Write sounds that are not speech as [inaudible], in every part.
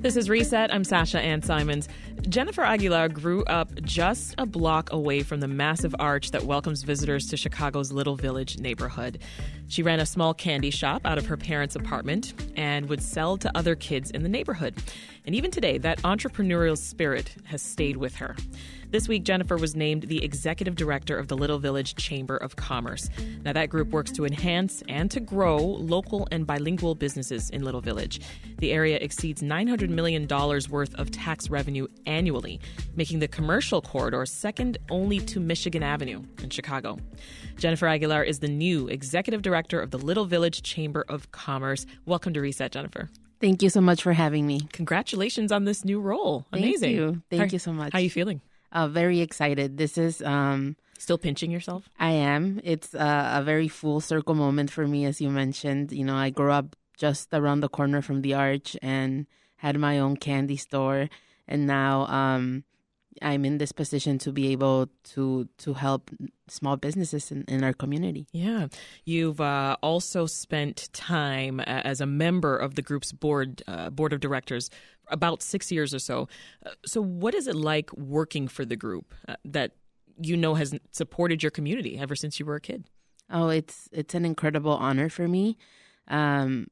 This is Reset. I'm Sasha Ann Simons. Jennifer Aguilar grew up just a block away from the massive arch that welcomes visitors to Chicago's Little Village neighborhood. She ran a small candy shop out of her parents' apartment and would sell to other kids in the neighborhood. And even today, that entrepreneurial spirit has stayed with her. This week, Jennifer was named the executive director of the Little Village Chamber of Commerce. Now, that group works to enhance and to grow local and bilingual businesses in Little Village. The area exceeds $900 million worth of tax revenue annually, making the commercial corridor second only to Michigan Avenue in Chicago. Jennifer Aguilar is the new executive director of the Little Village Chamber of Commerce. Welcome to Reset, Jennifer. Thank you so much for having me. Congratulations on this new role. Amazing. Thank you. Thank how, you so much. How are you feeling? Uh, very excited. This is um, still pinching yourself. I am. It's uh, a very full circle moment for me, as you mentioned. You know, I grew up just around the corner from the arch and had my own candy store, and now um, I'm in this position to be able to to help small businesses in, in our community. Yeah, you've uh, also spent time as a member of the group's board uh, board of directors about six years or so. Uh, so, what is it like working for the group uh, that you know has supported your community ever since you were a kid? Oh, it's it's an incredible honor for me. Um,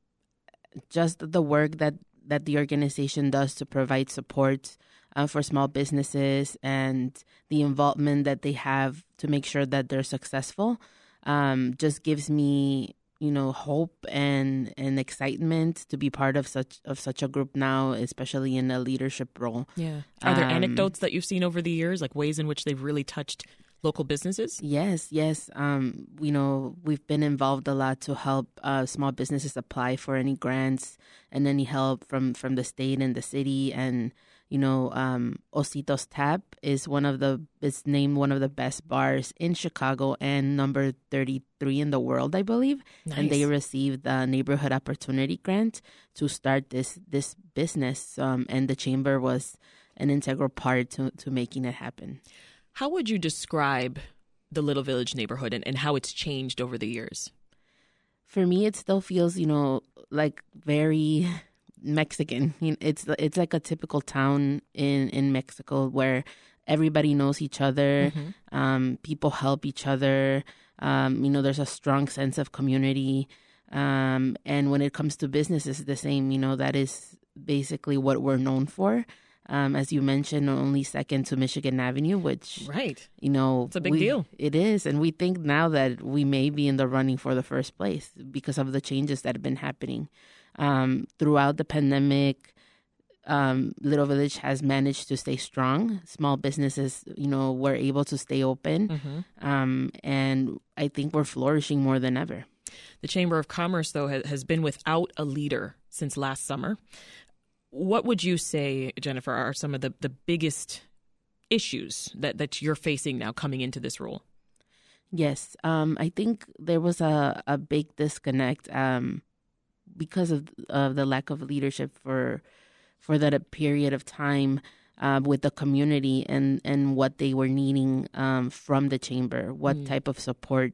just the work that that the organization does to provide support uh, for small businesses and the involvement that they have to make sure that they're successful um, just gives me you know hope and and excitement to be part of such of such a group now especially in a leadership role. Yeah. Are there um, anecdotes that you've seen over the years like ways in which they've really touched local businesses? Yes yes. Um you know we've been involved a lot to help uh, small businesses apply for any grants and any help from from the state and the city and you know, um, Ositos Tap is one of the is named one of the best bars in Chicago and number thirty three in the world, I believe. Nice. And they received the neighborhood opportunity grant to start this this business. Um, and the chamber was an integral part to to making it happen. How would you describe the Little Village neighborhood and, and how it's changed over the years? For me, it still feels, you know, like very Mexican. It's it's like a typical town in in Mexico where everybody knows each other. Mm-hmm. Um, people help each other. Um, you know, there's a strong sense of community. Um, and when it comes to business, it's the same. You know, that is basically what we're known for. Um, as you mentioned, only second to Michigan Avenue, which right, you know, it's a big we, deal. It is, and we think now that we may be in the running for the first place because of the changes that have been happening um, throughout the pandemic. Um, Little Village has managed to stay strong. Small businesses, you know, were able to stay open, mm-hmm. um, and I think we're flourishing more than ever. The Chamber of Commerce, though, has been without a leader since last summer. What would you say, Jennifer, are some of the, the biggest issues that, that you're facing now coming into this role? Yes, um, I think there was a, a big disconnect um, because of of the lack of leadership for for that period of time uh, with the community and and what they were needing um, from the chamber, what mm. type of support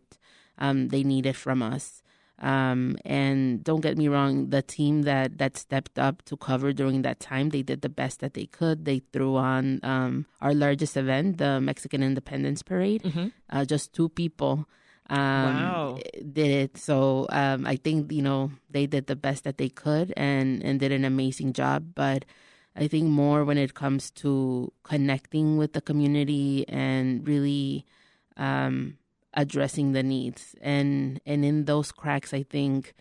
um, they needed from us. Um, and don't get me wrong, the team that that stepped up to cover during that time, they did the best that they could. They threw on um, our largest event, the Mexican Independence Parade. Mm-hmm. Uh, just two people um, wow. did it. So um, I think you know they did the best that they could and and did an amazing job. But I think more when it comes to connecting with the community and really um, addressing the needs and and in those cracks, I think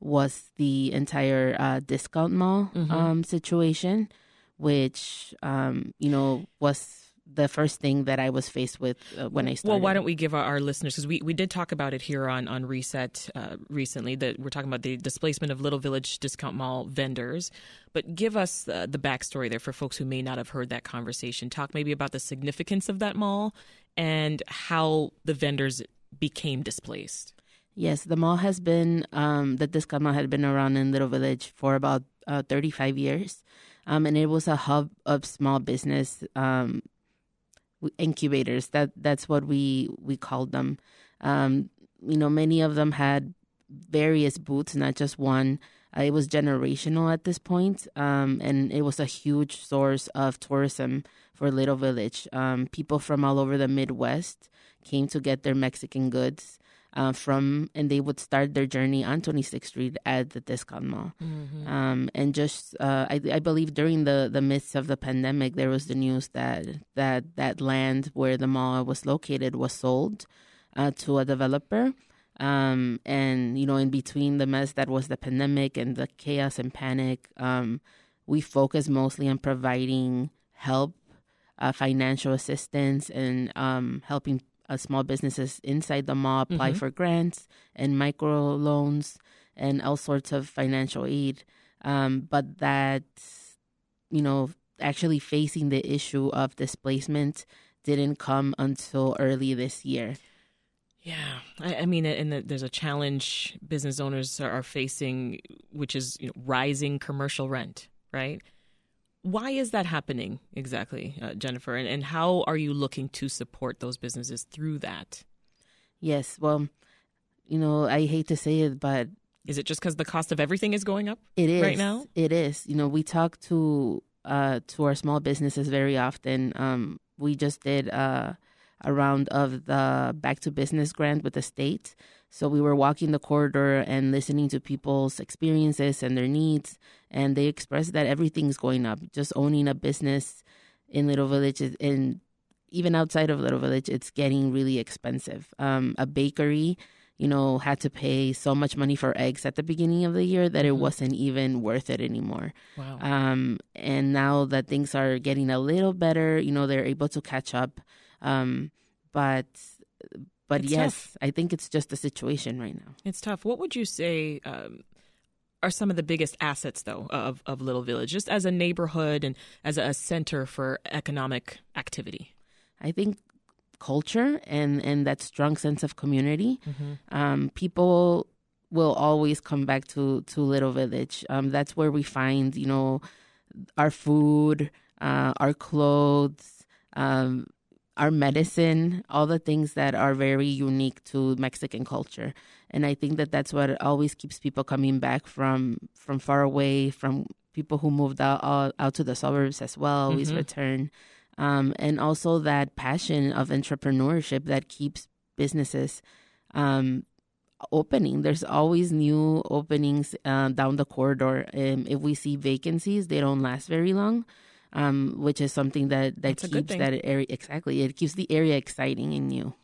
was the entire uh, discount mall mm-hmm. Um, situation, which um, you know was the first thing that I was faced with uh, when I started. Well, why don't we give our, our listeners because we, we did talk about it here on on Reset uh, recently that we're talking about the displacement of Little Village Discount Mall vendors, but give us uh, the backstory there for folks who may not have heard that conversation. Talk maybe about the significance of that mall and how the vendors became displaced. Yes, the mall has been um, the discount mall had been around in Little Village for about uh, 35 years. Um, and it was a hub of small business um, incubators. That that's what we we called them. Um, you know, many of them had various booths, not just one. Uh, it was generational at this point, um, and it was a huge source of tourism for Little Village. Um, people from all over the Midwest came to get their Mexican goods uh, from, and they would start their journey on 26th Street at the discount mall. Mm-hmm. Um, and just, uh, I, I, believe during the, the midst of the pandemic, there was the news that that that land where the mall was located was sold uh, to a developer. Um, and you know, in between the mess that was the pandemic and the chaos and panic, um, we focused mostly on providing help, uh, financial assistance, and um, helping uh, small businesses inside the mall apply mm-hmm. for grants and micro loans and all sorts of financial aid. Um, but that, you know, actually facing the issue of displacement didn't come until early this year. Yeah, I, I mean, and the, there's a challenge business owners are, are facing, which is you know, rising commercial rent, right? Why is that happening exactly, uh, Jennifer? And, and how are you looking to support those businesses through that? Yes, well, you know, I hate to say it, but is it just because the cost of everything is going up? It is right now. It is. You know, we talk to uh, to our small businesses very often. Um, we just did. Uh, a round of the Back to Business grant with the state. So we were walking the corridor and listening to people's experiences and their needs. And they expressed that everything's going up. Just owning a business in Little Village, and even outside of Little Village, it's getting really expensive. Um, a bakery, you know, had to pay so much money for eggs at the beginning of the year that it mm-hmm. wasn't even worth it anymore. Wow. Um, and now that things are getting a little better, you know, they're able to catch up. Um, but but it's yes, tough. I think it's just the situation right now. It's tough. What would you say um, are some of the biggest assets, though, of, of Little Village, just as a neighborhood and as a center for economic activity? I think culture and, and that strong sense of community. Mm-hmm. Um, people will always come back to, to Little Village. Um, that's where we find, you know, our food, uh, our clothes, um, our medicine, all the things that are very unique to Mexican culture. And I think that that's what always keeps people coming back from from far away, from people who moved out out, out to the suburbs as well, always mm-hmm. return. Um, and also that passion of entrepreneurship that keeps businesses um, opening. There's always new openings uh, down the corridor. Um, if we see vacancies, they don't last very long um, which is something that that That's keeps that area exactly. It keeps the area exciting and new.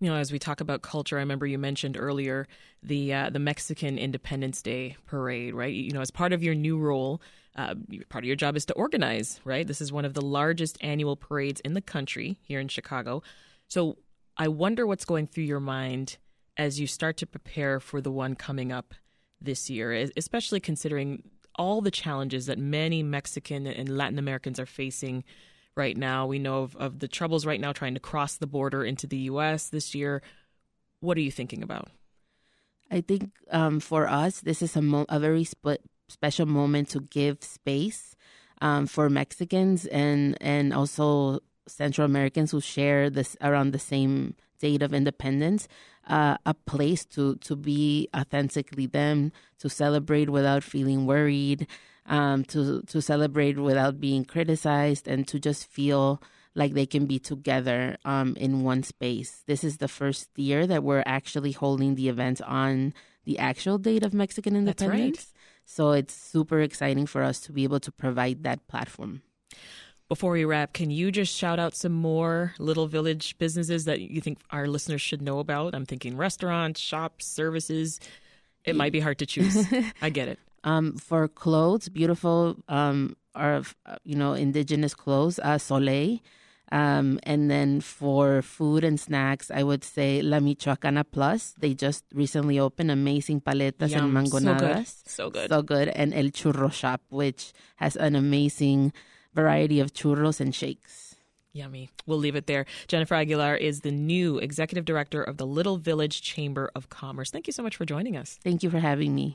You know, as we talk about culture, I remember you mentioned earlier the uh, the Mexican Independence Day parade, right? You know, as part of your new role, uh, part of your job is to organize, right? This is one of the largest annual parades in the country here in Chicago. So I wonder what's going through your mind as you start to prepare for the one coming up this year, especially considering all the challenges that many Mexican and Latin Americans are facing right now. We know of, of the troubles right now trying to cross the border into the U.S. this year. What are you thinking about? I think um, for us, this is a, mo- a very sp- special moment to give space um, for Mexicans and and also Central Americans who share this around the same date of independence uh, a place to to be authentically them, to celebrate without feeling worried, um, to to celebrate without being criticized, and to just feel like they can be together um, in one space. This is the first year that we're actually holding the event on the actual date of Mexican independence. Right. So it's super exciting for us to be able to provide that platform. Before we wrap, can you just shout out some more little village businesses that you think our listeners should know about? I'm thinking restaurants, shops, services. It might be hard to choose. [laughs] I get it. Um, for clothes, beautiful, um, are you know indigenous clothes, uh, Soleil. Um, and then for food and snacks, I would say La Michoacana Plus. They just recently opened amazing paletas Yum, and mangonadas. So good. so good. So good. And El Churro Shop, which has an amazing variety of churros and shakes. Yummy. We'll leave it there. Jennifer Aguilar is the new executive director of the Little Village Chamber of Commerce. Thank you so much for joining us. Thank you for having me.